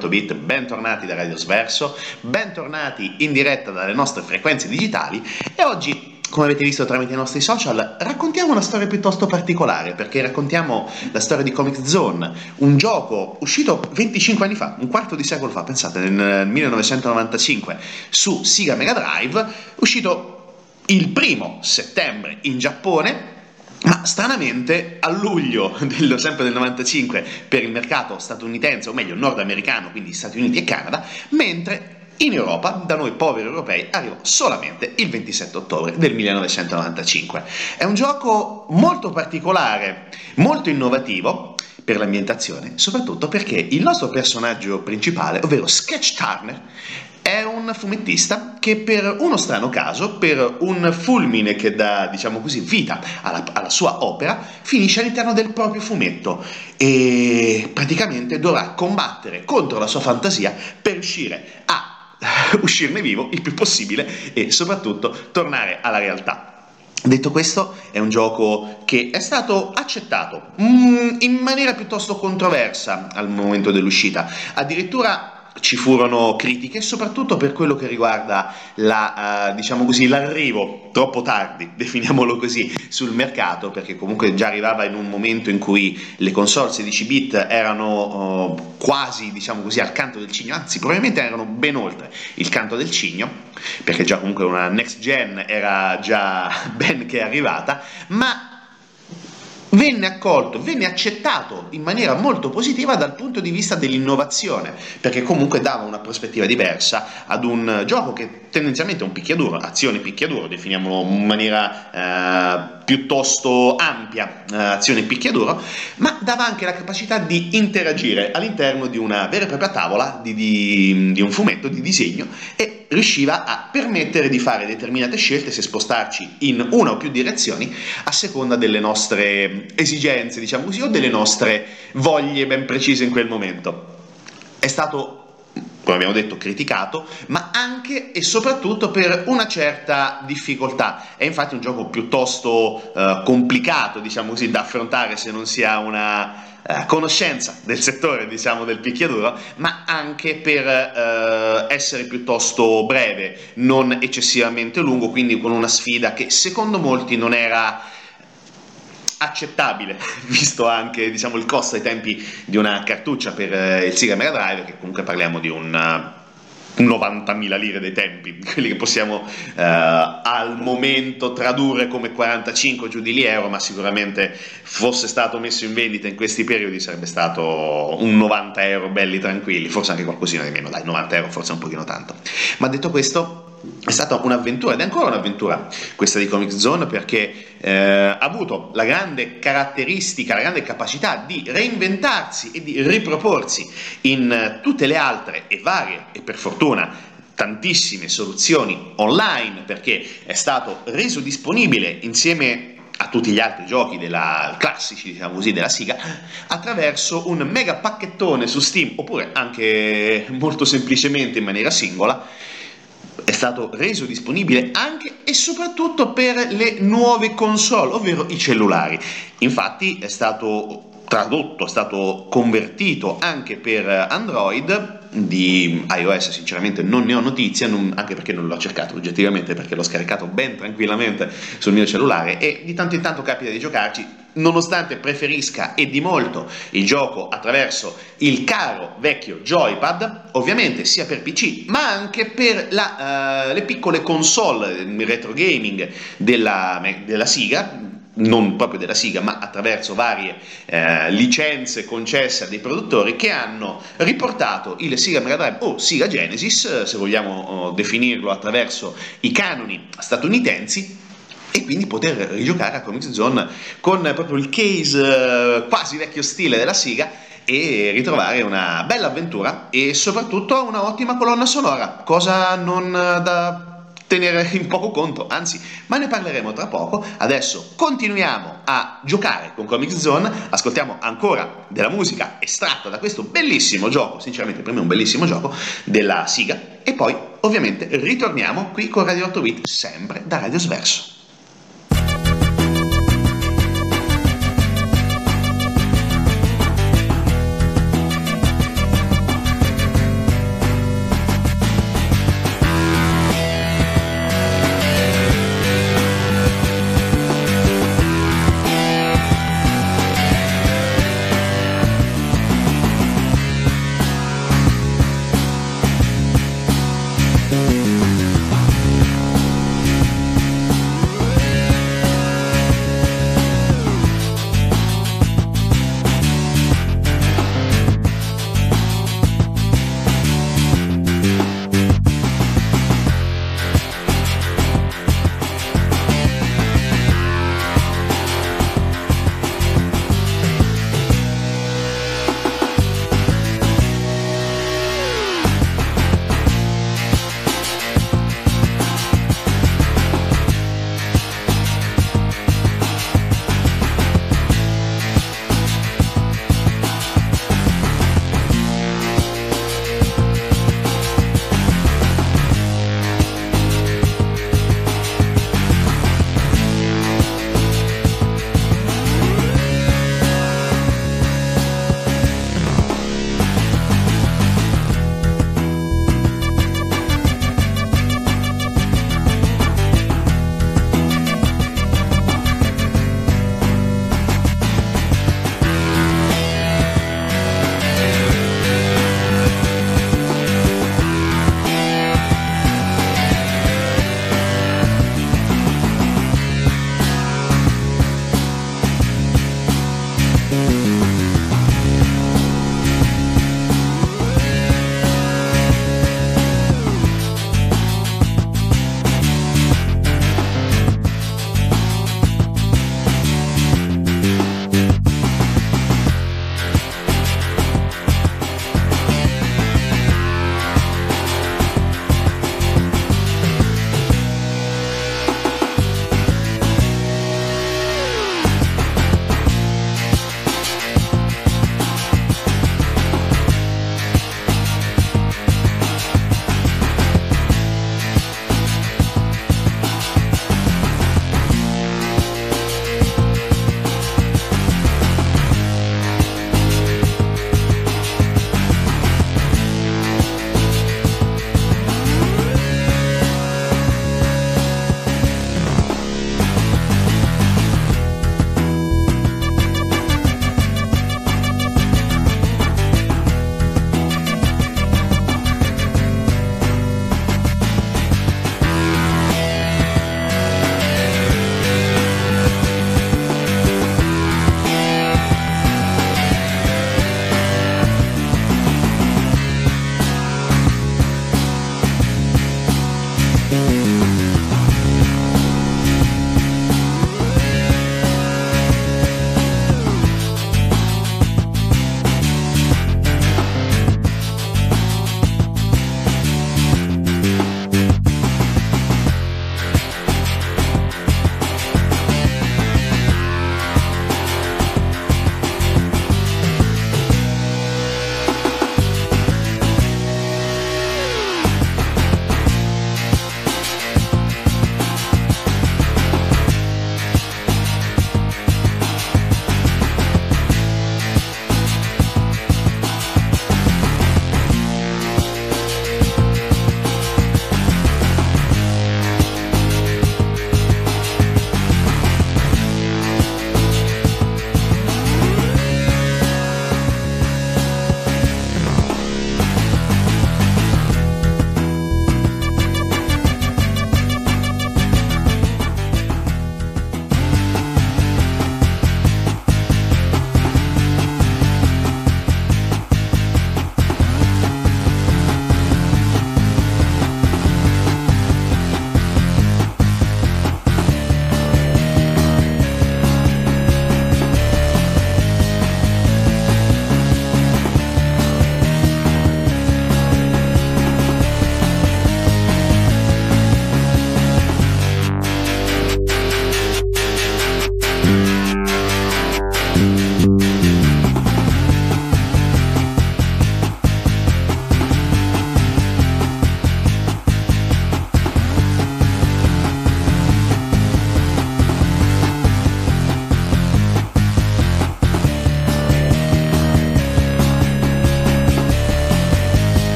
8 Bit, bentornati da Radio Sverso, bentornati in diretta dalle nostre frequenze digitali e oggi come avete visto tramite i nostri social, raccontiamo una storia piuttosto particolare, perché raccontiamo la storia di Comic Zone, un gioco uscito 25 anni fa, un quarto di secolo fa, pensate, nel 1995, su Sega Mega Drive, uscito il primo settembre in Giappone, ma stranamente a luglio del, sempre del 95 per il mercato statunitense, o meglio nordamericano, quindi Stati Uniti e Canada, mentre in Europa, da noi poveri europei, arrivò solamente il 27 ottobre del 1995. È un gioco molto particolare, molto innovativo per l'ambientazione, soprattutto perché il nostro personaggio principale, ovvero Sketch Turner, è un fumettista che per uno strano caso, per un fulmine che dà, diciamo così, vita alla, alla, sua opera, finisce all'interno del proprio fumetto e praticamente dovrà combattere contro la sua fantasia per riuscire a uscirne vivo il più possibile e soprattutto tornare alla realtà. Detto questo, è un gioco che è stato accettato mm, in maniera piuttosto controversa al momento dell'uscita. Addirittura ci furono critiche, soprattutto per quello che riguarda la, uh, diciamo così, l'arrivo troppo tardi, definiamolo così, sul mercato, perché comunque già arrivava in un momento in cui le console 16 bit erano uh, quasi, diciamo così, al canto del cigno, anzi probabilmente erano ben oltre il canto del cigno, perché già comunque una next gen era già ben che arrivata, ma venne accolto, venne accettato in maniera molto positiva dal punto di vista dell'innovazione, perché comunque dava una prospettiva diversa ad un gioco che tendenzialmente è un picchiaduro, azione picchiaduro, definiamolo in maniera eh, piuttosto ampia, eh, azione picchiaduro, ma dava anche la capacità di interagire all'interno di una vera e propria tavola di, di, di un fumetto di disegno e riusciva a permettere di fare determinate scelte se spostarci in una o più direzioni a seconda delle nostre esigenze, diciamo così, o delle nostre voglie ben precise in quel momento. È stato come abbiamo detto, criticato, ma anche e soprattutto per una certa difficoltà. È infatti un gioco piuttosto eh, complicato, diciamo così, da affrontare se non si ha una eh, conoscenza del settore, diciamo, del picchiaduro, ma anche per eh, essere piuttosto breve, non eccessivamente lungo, quindi con una sfida che secondo molti non era accettabile, visto anche diciamo, il costo ai tempi di una cartuccia per eh, il Sega Mega Drive, che comunque parliamo di un 90.000 lire dei tempi, quelli che possiamo eh, al momento tradurre come 45 giù di lì euro, ma sicuramente fosse stato messo in vendita in questi periodi sarebbe stato un 90 euro belli tranquilli, forse anche qualcosina di meno, dai 90 euro forse un pochino tanto. Ma detto questo, è stata un'avventura ed è ancora un'avventura questa di Comic Zone perché eh, ha avuto la grande caratteristica, la grande capacità di reinventarsi e di riproporsi in tutte le altre e varie e per fortuna tantissime soluzioni online perché è stato reso disponibile insieme a tutti gli altri giochi della, classici diciamo così, della Siga attraverso un mega pacchettone su Steam oppure anche molto semplicemente in maniera singola è stato reso disponibile anche e soprattutto per le nuove console, ovvero i cellulari. Infatti è stato tradotto, è stato convertito anche per Android di iOS sinceramente non ne ho notizia, non, anche perché non l'ho cercato oggettivamente, perché l'ho scaricato ben tranquillamente sul mio cellulare e di tanto in tanto capita di giocarci, nonostante preferisca e di molto il gioco attraverso il caro vecchio joypad, ovviamente sia per PC ma anche per la, uh, le piccole console retro gaming della, della Siga, non proprio della Siga, ma attraverso varie eh, licenze concesse a dei produttori che hanno riportato il Siga Mega Drive o Siga Genesis, se vogliamo oh, definirlo attraverso i canoni statunitensi, e quindi poter rigiocare a Comics Zone con proprio il case eh, quasi vecchio stile della Siga e ritrovare una bella avventura e soprattutto una ottima colonna sonora, cosa non da tenere in poco conto, anzi, ma ne parleremo tra poco. Adesso continuiamo a giocare con Comic Zone, ascoltiamo ancora della musica estratta da questo bellissimo gioco, sinceramente per me è un bellissimo gioco, della Siga, e poi ovviamente ritorniamo qui con Radio 8 Bit, sempre da Radio Sverso.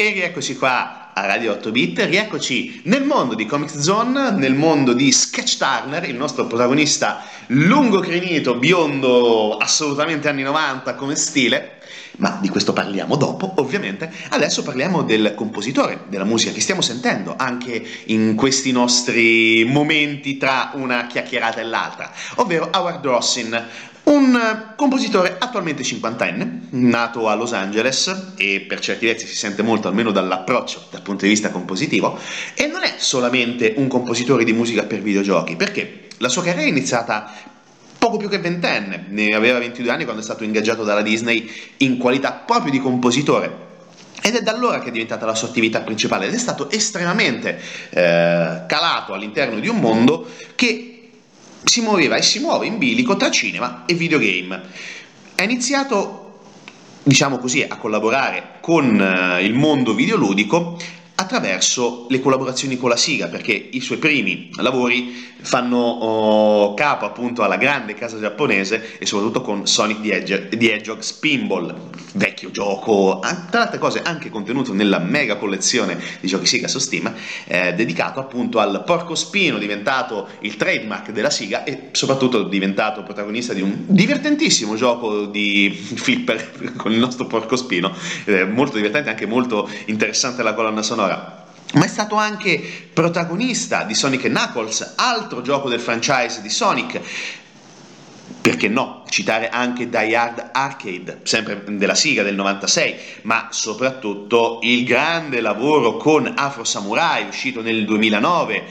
E rieccoci qua a Radio 8 Bit, rieccoci nel mondo di Comic Zone, nel mondo di Sketch Turner, il nostro protagonista lungo crinito, biondo, assolutamente anni 90 come stile, ma di questo parliamo dopo, ovviamente. Adesso parliamo del compositore della musica che stiamo sentendo anche in questi nostri momenti tra una chiacchierata e l'altra, ovvero Howard Rossin, un compositore attualmente cinquantenne, nato a Los Angeles e per certi versi si sente molto almeno dall'approccio dal punto di vista compositivo e non è solamente un compositore di musica per videogiochi, perché la sua carriera è iniziata poco più che ventenne, ne aveva 22 anni quando è stato ingaggiato dalla Disney in qualità proprio di compositore. Ed è da allora che è diventata la sua attività principale ed è stato estremamente eh, calato all'interno di un mondo che si muoveva e si muove in bilico tra cinema e videogame. Ha iniziato, diciamo così, a collaborare con eh, il mondo videoludico attraverso le collaborazioni con la Siga, perché i suoi primi lavori fanno oh, capo appunto alla grande casa giapponese e soprattutto con Sonic the, Hedge- the Hedgehog Spinball, vecchio gioco, tra altre cose anche contenuto nella mega collezione di giochi Siga su Steam, eh, dedicato appunto al porco spino, diventato il trademark della Siga e soprattutto diventato protagonista di un divertentissimo gioco di flipper con il nostro porco spino, eh, molto divertente, anche molto interessante la colonna sonora ma è stato anche protagonista di Sonic Knuckles, altro gioco del franchise di Sonic. Perché no? Citare anche Die Hard Arcade, sempre della Siga del 96, ma soprattutto il grande lavoro con Afro Samurai, uscito nel 2009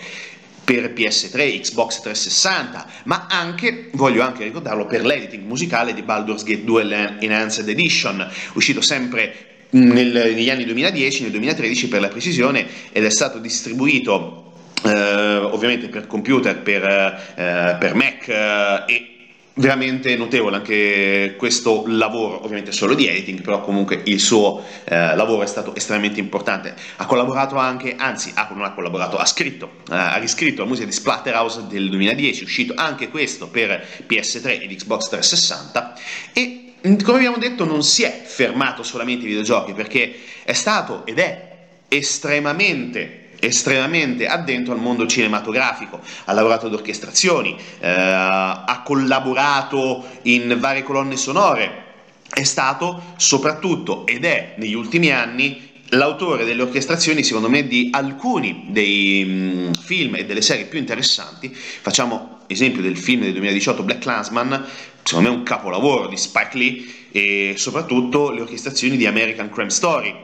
per PS3, Xbox 360, ma anche, voglio anche ricordarlo, per l'editing musicale di Baldur's Gate 2 Enhanced Edition, uscito sempre nel, negli anni 2010, nel 2013 per la precisione, ed è stato distribuito eh, ovviamente per computer, per, eh, per Mac eh, e veramente notevole anche questo lavoro, ovviamente solo di editing, però comunque il suo eh, lavoro è stato estremamente importante. Ha collaborato anche, anzi, ha, non ha collaborato, ha scritto, eh, ha riscritto la musica di Splatterhouse del 2010, uscito anche questo per PS3 ed Xbox 360 e come abbiamo detto, non si è fermato solamente ai videogiochi perché è stato ed è estremamente estremamente addentro al mondo cinematografico, ha lavorato ad orchestrazioni, eh, ha collaborato in varie colonne sonore, è stato soprattutto ed è negli ultimi anni l'autore delle orchestrazioni, secondo me, di alcuni dei mm, film e delle serie più interessanti. Facciamo esempio del film del 2018 Black Clansman, secondo me un capolavoro di Spike Lee e soprattutto le orchestrazioni di American Crime Story.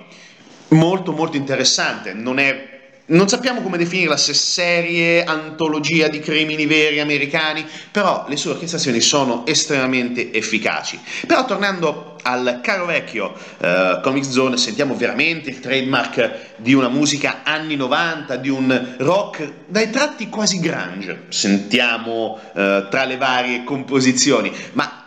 Molto molto interessante, non è non sappiamo come definirla, se serie, antologia di crimini veri americani, però le sue orchestrazioni sono estremamente efficaci. Però tornando al caro vecchio uh, Comic Zone, sentiamo veramente il trademark di una musica anni 90, di un rock dai tratti quasi grunge, sentiamo uh, tra le varie composizioni, ma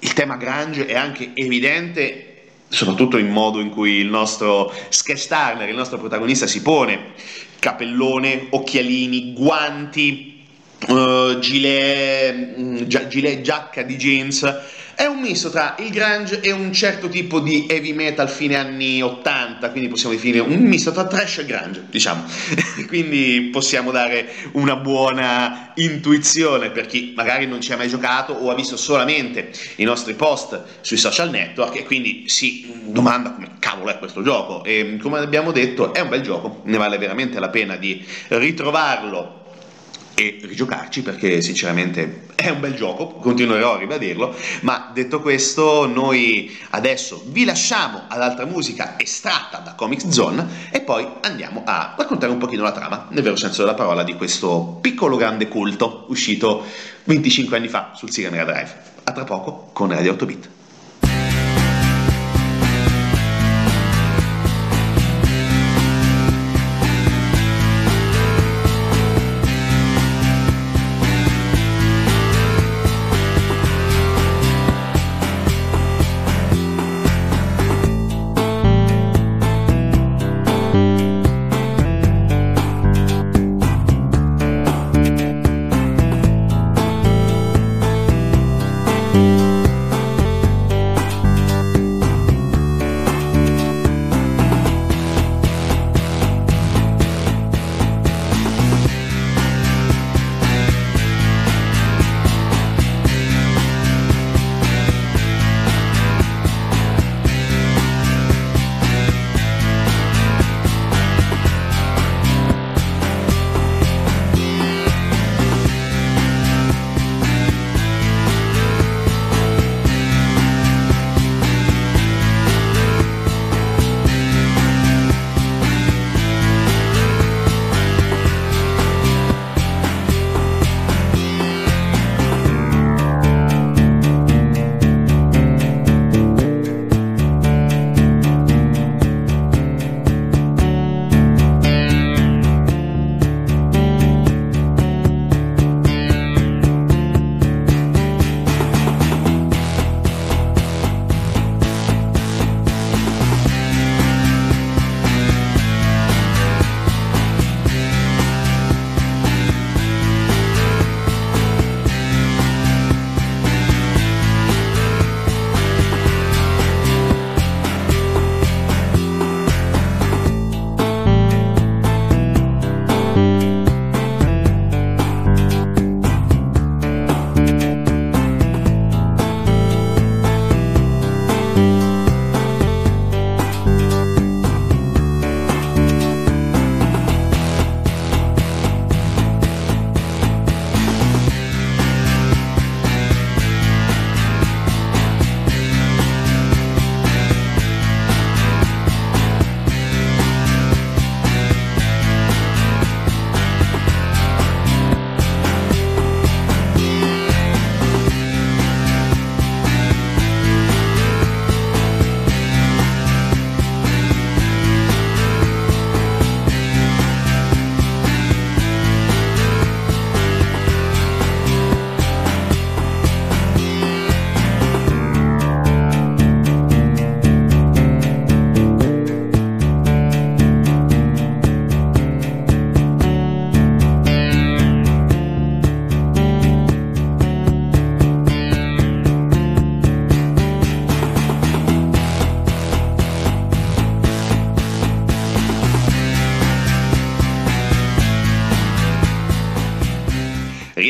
il tema grunge è anche evidente soprattutto in modo in cui il nostro sketch Turner, il nostro protagonista si pone, capellone, occhialini, guanti, uh, gilet, mm, gilet, giacca di jeans, è un misto tra il grunge e un certo tipo di heavy metal fine anni 80, quindi possiamo definire un misto tra trash e grunge, diciamo. quindi possiamo dare una buona intuizione per chi magari non ci ha mai giocato o ha visto solamente i nostri post sui social network e quindi si domanda come cavolo è questo gioco e come abbiamo detto è un bel gioco, ne vale veramente la pena di ritrovarlo e rigiocarci perché sinceramente è un bel gioco, continuerò a ribadirlo, ma detto questo noi adesso vi lasciamo ad altra musica estratta da Comic Zone e poi andiamo a raccontare un pochino la trama, nel vero senso della parola, di questo piccolo grande culto uscito 25 anni fa sul Sega Mega Drive. A tra poco con Radio 8 Bit.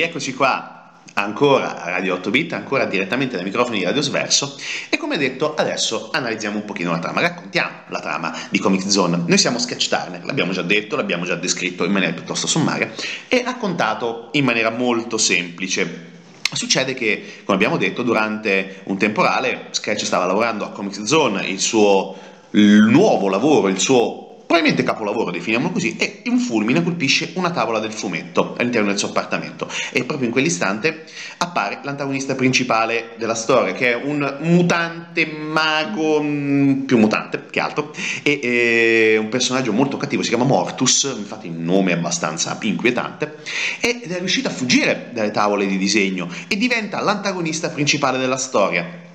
Eccoci qua ancora a Radio 8 Bit, ancora direttamente dai microfoni di Radio Sverso e come detto adesso analizziamo un pochino la trama, raccontiamo la trama di Comic Zone. Noi siamo Sketch Turner, l'abbiamo già detto, l'abbiamo già descritto in maniera piuttosto sommaria e raccontato in maniera molto semplice. Succede che, come abbiamo detto, durante un temporale Sketch stava lavorando a Comic Zone, il suo il nuovo lavoro, il suo probabilmente capolavoro, definiamolo così, e un fulmine colpisce una tavola del fumetto all'interno del suo appartamento. E proprio in quell'istante appare l'antagonista principale della storia, che è un mutante mago, mm, più mutante che altro, e, e un personaggio molto cattivo, si chiama Mortus, infatti il nome è abbastanza inquietante, ed è riuscito a fuggire dalle tavole di disegno e diventa l'antagonista principale della storia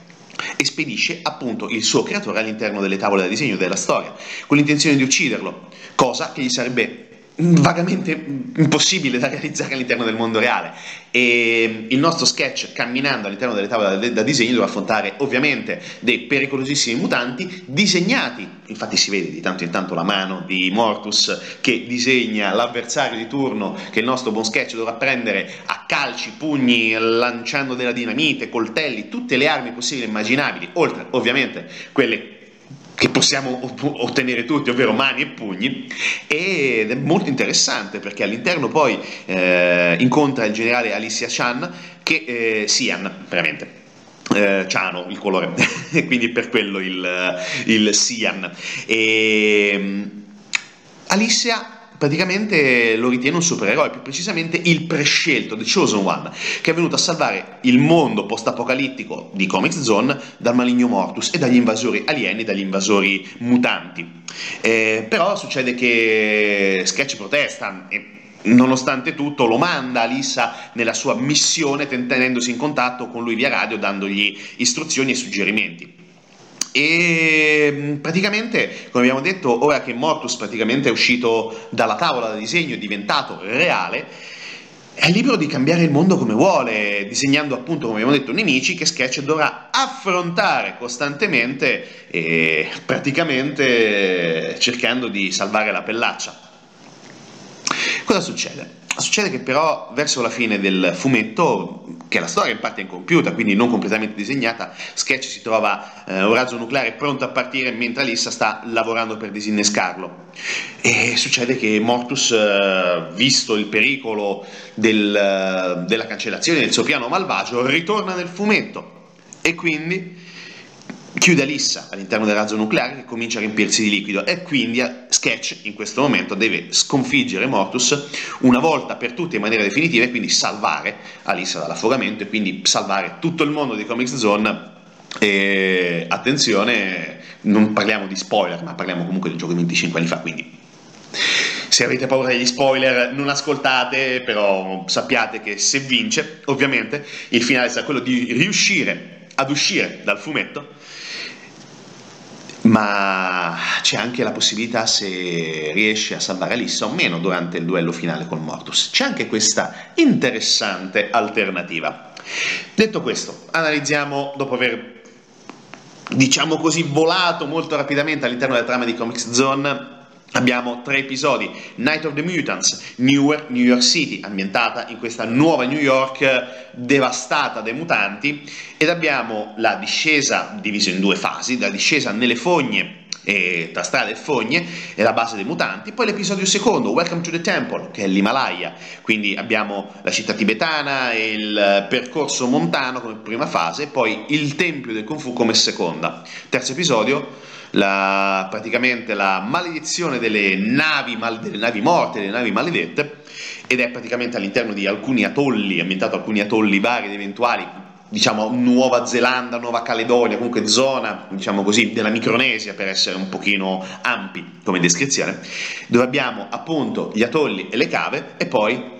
e spedisce appunto il suo creatore all'interno delle tavole da disegno della storia, con l'intenzione di ucciderlo, cosa che gli sarebbe vagamente impossibile da realizzare all'interno del mondo reale. E il nostro sketch camminando all'interno delle tavole da disegno dove affrontare ovviamente dei pericolosissimi mutanti disegnati. Infatti si vede di tanto in tanto la mano di Mortus che disegna l'avversario di turno che il nostro buon sketch dovrà prendere a calci, pugni, lanciando della dinamite, coltelli, tutte le armi possibili e immaginabili oltre ovviamente quelle che possiamo ottenere tutti, ovvero mani e pugni, ed è molto interessante perché all'interno poi eh, incontra il generale Alicia Chan, che eh, Sian, veramente. Eh, Ciano il colore, quindi per quello il, il Sian. E, Alicia praticamente lo ritiene un supereroe, più precisamente il prescelto, The Chosen One, che è venuto a salvare il mondo post-apocalittico di Comics Zone dal maligno Mortus e dagli invasori alieni, dagli invasori mutanti. Eh, però succede che Sketch protesta e nonostante tutto lo manda a Lissa nella sua missione tenendosi in contatto con lui via radio dandogli istruzioni e suggerimenti. E mm, praticamente, come abbiamo detto, ora che Mortus praticamente è uscito dalla tavola da disegno, è diventato reale, è libero di cambiare il mondo come vuole, disegnando appunto, come abbiamo detto, nemici che Sketch dovrà affrontare costantemente e praticamente cercando di salvare la pellaccia. Cosa succede? Succede che però verso la fine del fumetto, che la storia in parte è incompiuta, quindi non completamente disegnata, Sketch si trova eh, un razzo nucleare pronto a partire mentre Alissa sta lavorando per disinnescarlo. E succede che Mortus, eh, visto il pericolo del, eh, della cancellazione del suo piano malvagio, ritorna nel fumetto e quindi chiude Alissa all'interno del razzo nucleare che comincia a riempirsi di liquido. E quindi Sketch in questo momento deve sconfiggere Mortus una volta per tutte in maniera definitiva e quindi salvare Alissa dall'affogamento e quindi salvare tutto il mondo di Comics Zone. E attenzione, non parliamo di spoiler ma parliamo comunque di un gioco di 25 anni fa quindi se avete paura degli spoiler non ascoltate, però sappiate che se vince, ovviamente, il finale sarà quello di riuscire ad uscire dal fumetto ma c'è anche la possibilità se riesce a salvare Alissa o meno durante il duello finale con Mortus. C'è anche questa interessante alternativa. Detto questo, analizziamo dopo aver diciamo così volato molto rapidamente all'interno della trama di Comics Zone Abbiamo tre episodi, Night of the Mutants, Newer, New York City, ambientata in questa nuova New York devastata dai mutanti, ed abbiamo la discesa, divisa in due fasi, la discesa nelle fogne e tra strade e fogne è la base dei mutanti, poi l'episodio secondo, Welcome to the Temple, che è l'Himalaya, quindi abbiamo la città tibetana e il percorso montano come prima fase, poi il Tempio del Kung Fu come seconda. Terzo episodio, la, praticamente la maledizione delle navi, mal, delle navi morte, delle navi maledette, ed è praticamente all'interno di alcuni atolli, ambientato alcuni atolli vari ed eventuali, diciamo Nuova Zelanda, Nuova Caledonia, comunque zona, diciamo così, della Micronesia per essere un pochino ampi come descrizione, dove abbiamo appunto gli atolli e le cave e poi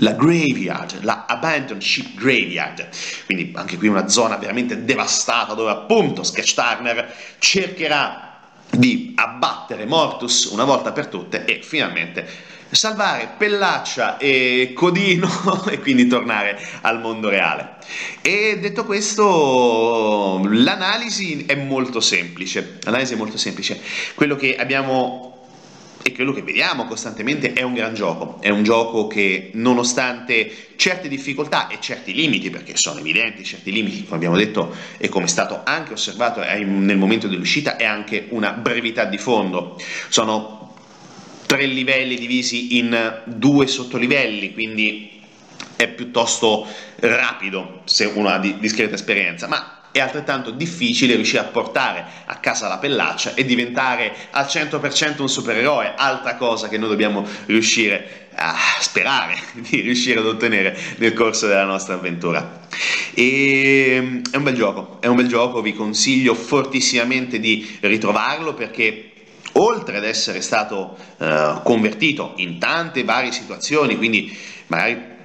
la graveyard, la abandoned ship graveyard, quindi anche qui una zona veramente devastata dove appunto Sketch Turner cercherà di abbattere Mortus una volta per tutte e finalmente salvare Pellaccia e Codino e quindi tornare al mondo reale. E detto questo, l'analisi è molto semplice. L'analisi è molto semplice. Quello che abbiamo e quello che vediamo costantemente è un gran gioco, è un gioco che nonostante certe difficoltà e certi limiti, perché sono evidenti certi limiti, come abbiamo detto e come è stato anche osservato nel momento dell'uscita, è anche una brevità di fondo. Sono tre livelli divisi in due sottolivelli, quindi è piuttosto rapido se uno ha discreta esperienza, ma è altrettanto difficile riuscire a portare a casa la pellaccia e diventare al 100% un supereroe, altra cosa che noi dobbiamo riuscire a sperare di riuscire ad ottenere nel corso della nostra avventura. E, è un bel gioco, è un bel gioco, vi consiglio fortissimamente di ritrovarlo perché oltre ad essere stato uh, convertito in tante varie situazioni, quindi magari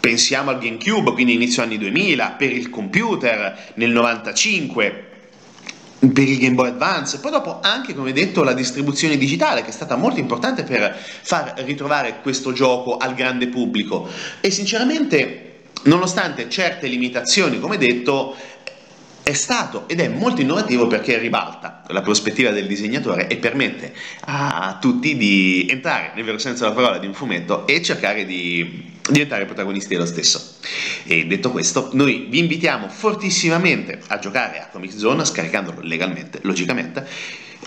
Pensiamo al GameCube, quindi inizio anni 2000, per il computer nel 95, per il Game Boy Advance, poi dopo anche, come detto, la distribuzione digitale che è stata molto importante per far ritrovare questo gioco al grande pubblico. E sinceramente, nonostante certe limitazioni, come detto, è stato ed è molto innovativo perché ribalta la prospettiva del disegnatore e permette a tutti di entrare nel vero senso della parola di un fumetto e cercare di diventare protagonisti dello stesso. E detto questo, noi vi invitiamo fortissimamente a giocare a Comic Zone scaricandolo legalmente, logicamente.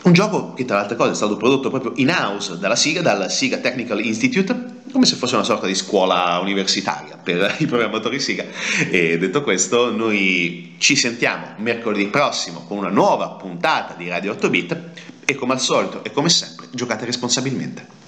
Un gioco che tra le altre cose è stato prodotto proprio in house dalla SIGA, dal SIGA Technical Institute, come se fosse una sorta di scuola universitaria per i programmatori SIGA. E detto questo, noi ci sentiamo mercoledì prossimo con una nuova puntata di Radio 8 Bit e come al solito e come sempre giocate responsabilmente.